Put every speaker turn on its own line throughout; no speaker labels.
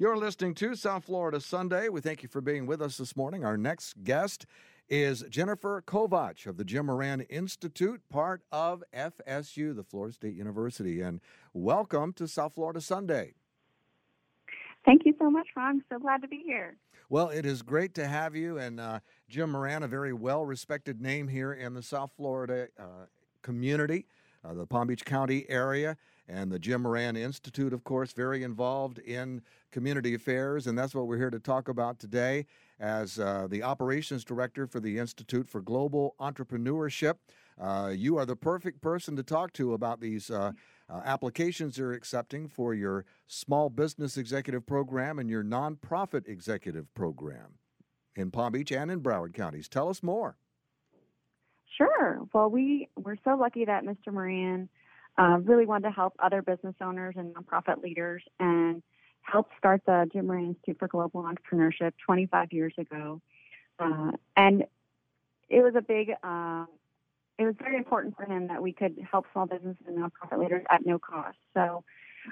You're listening to South Florida Sunday. We thank you for being with us this morning. Our next guest is Jennifer Kovach of the Jim Moran Institute, part of FSU, the Florida State University. And welcome to South Florida Sunday.
Thank you so much, Ron. So glad to be here.
Well, it is great to have you. And uh, Jim Moran, a very well respected name here in the South Florida uh, community, uh, the Palm Beach County area. And the Jim Moran Institute, of course, very involved in community affairs. And that's what we're here to talk about today as uh, the operations director for the Institute for Global Entrepreneurship. Uh, you are the perfect person to talk to about these uh, uh, applications you're accepting for your small business executive program and your nonprofit executive program in Palm Beach and in Broward counties. Tell us more.
Sure. Well, we we're so lucky that Mr. Moran uh, really wanted to help other business owners and nonprofit leaders and helped start the Jim Moran Institute for Global Entrepreneurship 25 years ago. Uh, and it was a big, uh, it was very important for him that we could help small businesses and nonprofit leaders at no cost. So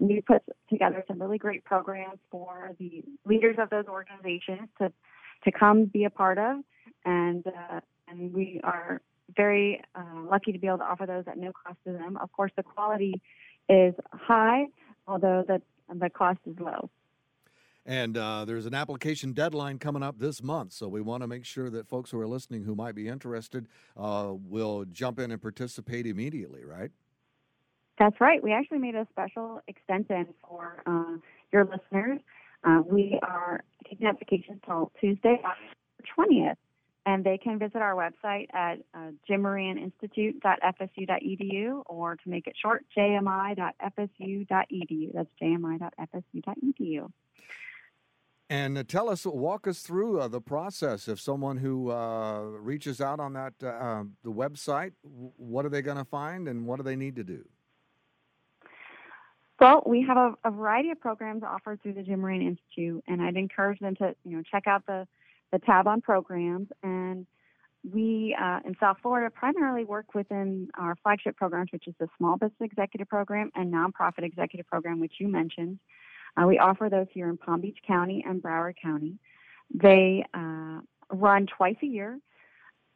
we put together some really great programs for the leaders of those organizations to, to come be a part of. And, uh, and we are very uh, lucky to be able to offer those at no cost to them. Of course, the quality is high, although the the cost is low.
And uh, there's an application deadline coming up this month, so we want to make sure that folks who are listening who might be interested uh, will jump in and participate immediately, right?
That's right. We actually made a special extension for uh, your listeners. Uh, we are taking applications till Tuesday, October 20th and they can visit our website at uh, jimmoraninstitute.fsu.edu or to make it short, jmi.fsu.edu. That's jmi.fsu.edu.
And uh, tell us, walk us through uh, the process. If someone who uh, reaches out on that uh, um, the website, what are they going to find, and what do they need to do?
Well, we have a, a variety of programs offered through the Jim Moran Institute, and I'd encourage them to, you know, check out the the tab on programs. And we uh, in South Florida primarily work within our flagship programs, which is the Small Business Executive Program and Nonprofit Executive Program, which you mentioned. Uh, we offer those here in Palm Beach County and Broward County. They uh, run twice a year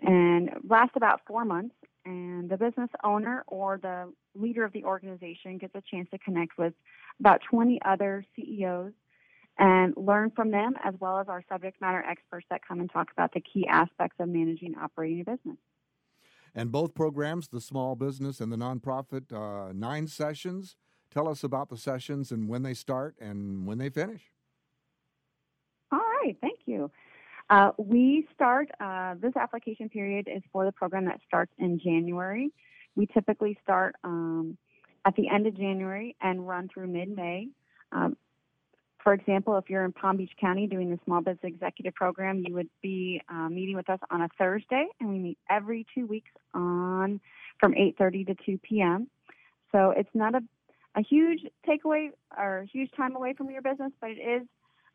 and last about four months. And the business owner or the leader of the organization gets a chance to connect with about 20 other CEOs and learn from them as well as our subject matter experts that come and talk about the key aspects of managing and operating a business.
And both programs, the small business and the nonprofit, uh, nine sessions. Tell us about the sessions and when they start and when they finish.
All right, thank you. Uh, we start, uh, this application period is for the program that starts in January. We typically start um, at the end of January and run through mid May. Um, for example, if you're in Palm Beach County doing the Small Business Executive Program, you would be uh, meeting with us on a Thursday, and we meet every two weeks on from 8:30 to 2 p.m. So it's not a a huge takeaway or huge time away from your business, but it is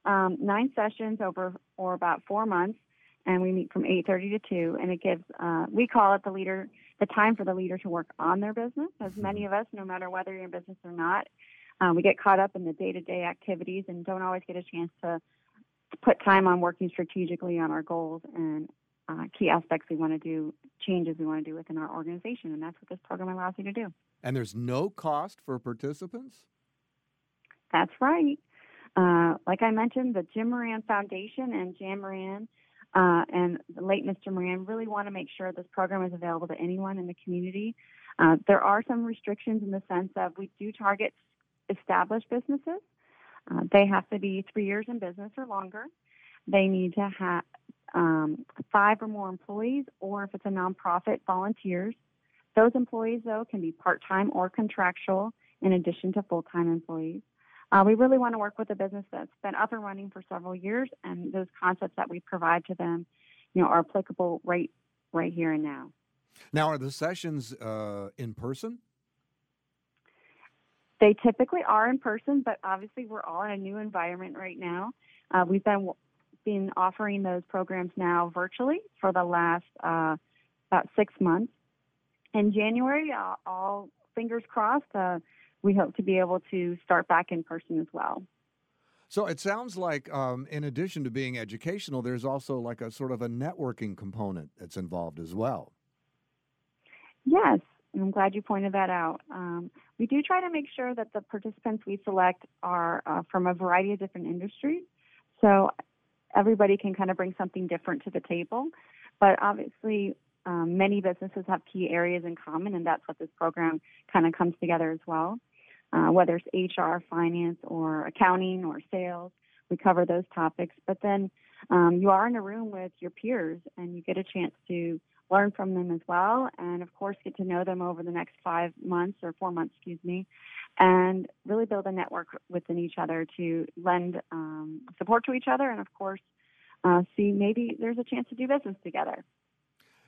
um, nine sessions over or about four months, and we meet from 8:30 to 2, and it gives uh, we call it the leader the time for the leader to work on their business. As many mm-hmm. of us, no matter whether you're in business or not, um, we get caught up in the day to day activities and don't always get a chance to put time on working strategically on our goals and uh, key aspects we want to do, changes we want to do within our organization. And that's what this program allows you to do.
And there's no cost for participants?
That's right. Uh, like I mentioned, the Jim Moran Foundation and Jan Moran uh, and the late Mr. Moran really want to make sure this program is available to anyone in the community. Uh, there are some restrictions in the sense of we do target established businesses. Uh, they have to be three years in business or longer. They need to have um, five or more employees, or if it's a nonprofit, volunteers. Those employees, though, can be part time or contractual in addition to full time employees. Uh, we really want to work with a business that's been up and running for several years, and those concepts that we provide to them, you know, are applicable right right here and now.
Now, are the sessions uh, in person?
They typically are in person, but obviously we're all in a new environment right now. Uh, we've been been offering those programs now virtually for the last uh, about six months. In January, uh, all fingers crossed, uh, we hope to be able to start back in person as well.
So it sounds like, um, in addition to being educational, there's also like a sort of a networking component that's involved as well.
Yes, I'm glad you pointed that out. Um, we do try to make sure that the participants we select are uh, from a variety of different industries. So everybody can kind of bring something different to the table. But obviously, um, many businesses have key areas in common, and that's what this program kind of comes together as well uh, whether it's HR, finance, or accounting or sales. We cover those topics. But then um, you are in a room with your peers and you get a chance to learn from them as well. And of course, get to know them over the next five months or four months, excuse me, and really build a network within each other to lend um, support to each other. And of course, uh, see maybe there's a chance to do business together.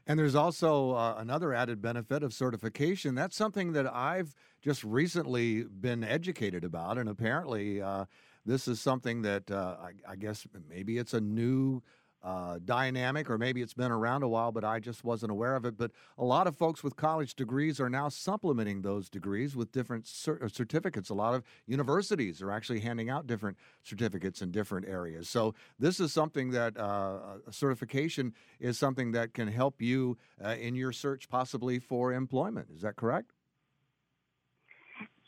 And there's also uh, another added benefit of certification. That's something that I've just recently been educated about, and apparently, uh, this is something that uh, I, I, guess maybe it's a new uh, dynamic, or maybe it's been around a while, but I just wasn't aware of it. But a lot of folks with college degrees are now supplementing those degrees with different cert- uh, certificates. A lot of universities are actually handing out different certificates in different areas. So this is something that uh, certification is something that can help you uh, in your search, possibly for employment. Is that correct?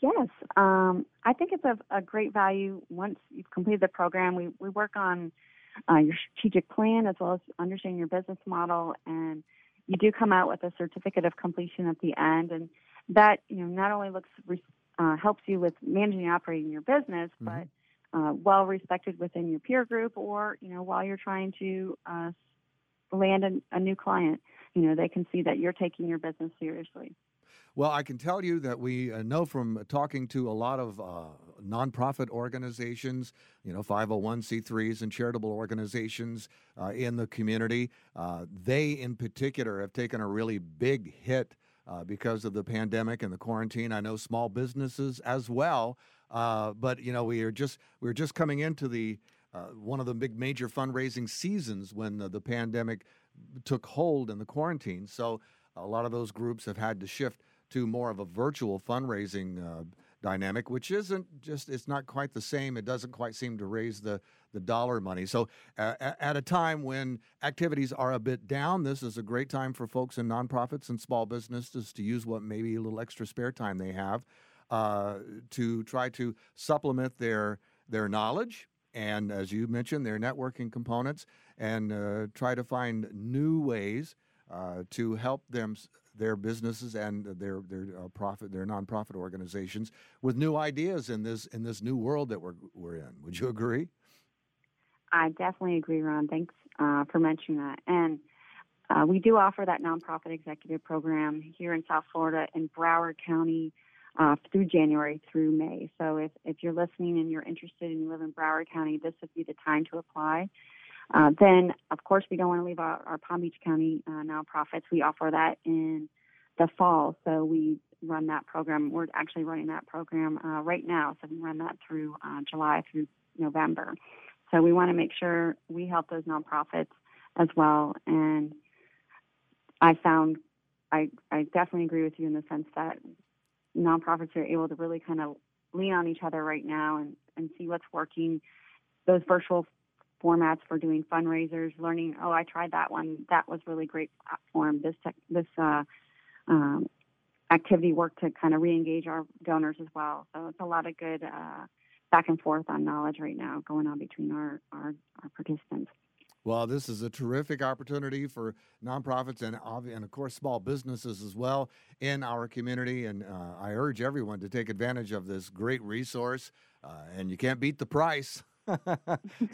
Yes, um, I think it's a, a, great value once you've completed the program. We, we work on uh, your strategic plan as well as understanding your business model. And you do come out with a certificate of completion at the end, and that you know not only looks uh, helps you with managing and operating your business, mm-hmm. but uh, well respected within your peer group, or you know while you're trying to uh, land a, a new client, you know they can see that you're taking your business seriously.
Well, I can tell you that we uh, know from talking to a lot of uh, nonprofit organizations, you know, 501c3s and charitable organizations uh, in the community. Uh, they, in particular, have taken a really big hit uh, because of the pandemic and the quarantine. I know small businesses as well. Uh, but you know, we are just we're just coming into the one of the big major fundraising seasons when the, the pandemic took hold in the quarantine. So a lot of those groups have had to shift to more of a virtual fundraising uh, dynamic, which isn't just it's not quite the same. It doesn't quite seem to raise the the dollar money. So uh, at a time when activities are a bit down, this is a great time for folks in nonprofits and small businesses to use what maybe a little extra spare time they have uh, to try to supplement their their knowledge and, as you mentioned, their networking components, and uh, try to find new ways uh, to help them their businesses and their their uh, profit their nonprofit organizations with new ideas in this in this new world that we're we're in. Would you agree?
I definitely agree, Ron. Thanks uh, for mentioning that. And uh, we do offer that nonprofit executive program here in South Florida in Broward County uh, through January through May. So if, if you're listening and you're interested and you live in Broward County, this would be the time to apply. Uh, then, of course, we don't want to leave our, our Palm Beach County uh, nonprofits. We offer that in the fall, so we run that program. We're actually running that program uh, right now, so we run that through uh, July through November. So we want to make sure we help those nonprofits as well. And I found, I, I definitely agree with you in the sense that nonprofits are able to really kind of lean on each other right now and, and see what's working. Those virtual formats for doing fundraisers, learning. Oh, I tried that one. That was really great platform. This tech, this uh, um, activity worked to kind of re-engage our donors as well. So it's a lot of good uh, back and forth on knowledge right now going on between our, our, our participants.
Well, this is a terrific opportunity for nonprofits and, and of course, small businesses as well in our community. And uh, I urge everyone to take advantage of this great resource. Uh, and you can't beat the price.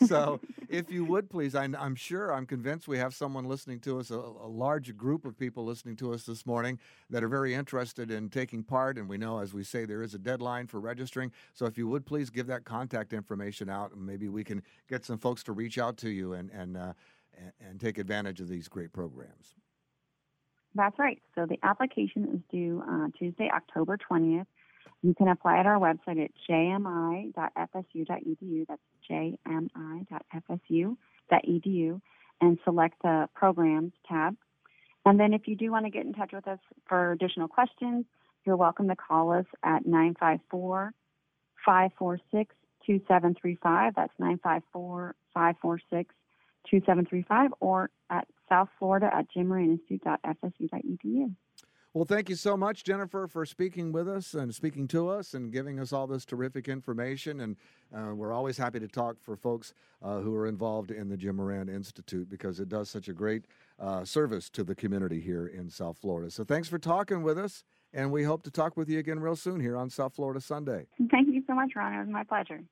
so, if you would please, I, am sure, I'm convinced we have someone listening to us, a, a, large group of people listening to us this morning that are very interested in taking part. And we know, as we say, there is a deadline for registering. So, if you would please give that contact information out, and maybe we can get some folks to reach out to you and and uh, and, and take advantage of these great programs.
That's right. So the application is due uh, Tuesday, October 20th. You can apply at our website at jmi.fsu.edu. That's jmi.fsu.edu and select the programs tab. And then if you do want to get in touch with us for additional questions, you're welcome to call us at 954 546 2735. That's 954 546 2735 or at South Florida at jimmoraninstitute.fsu.edu.
Well, thank you so much, Jennifer, for speaking with us and speaking to us and giving us all this terrific information. And uh, we're always happy to talk for folks uh, who are involved in the Jim Moran Institute because it does such a great uh, service to the community here in South Florida. So thanks for talking with us, and we hope to talk with you again real soon here on South Florida Sunday.
Thank you so much, Ron. It was my pleasure.